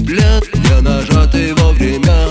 Плед, не нажатый вовремя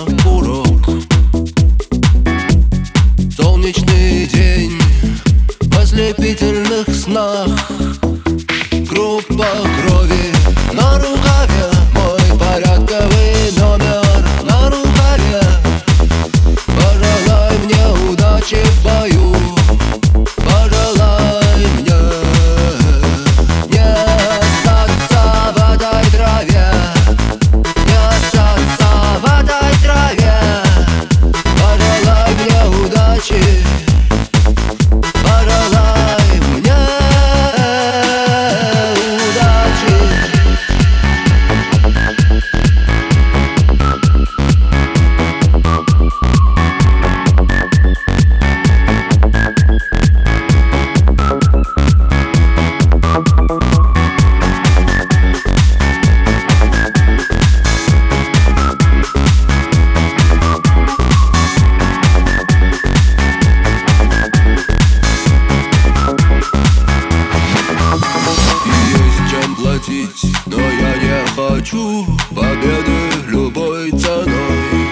хочу победы любой ценой.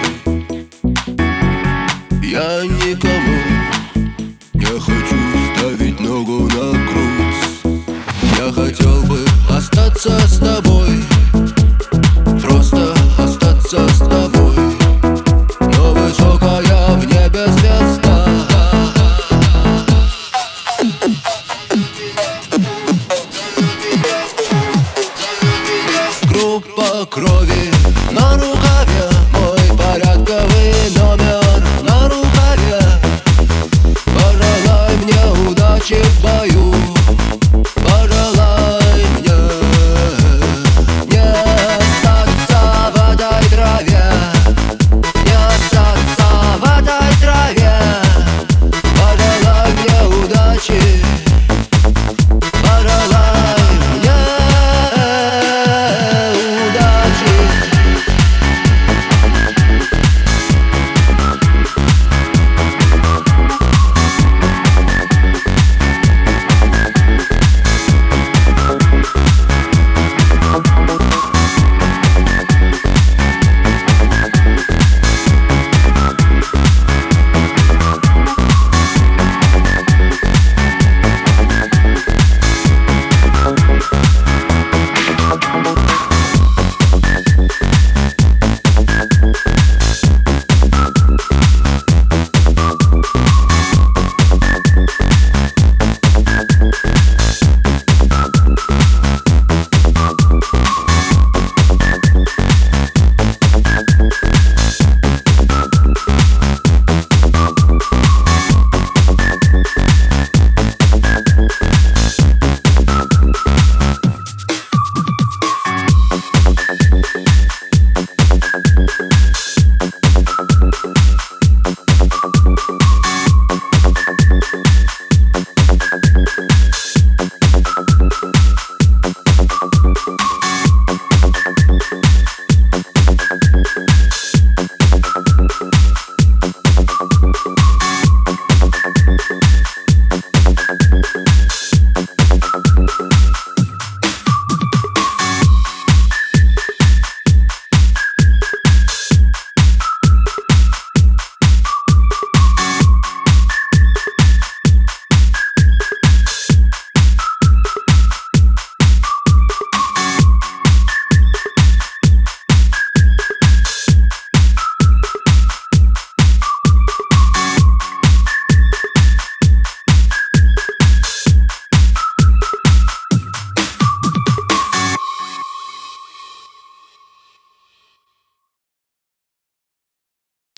Я никому не хочу ставить ногу на грудь. Я хотел бы остаться с тобой Просто остаться с тобой крови. На рукаве мой порядковый номер. На рукаве. Пожелай мне удачи в бою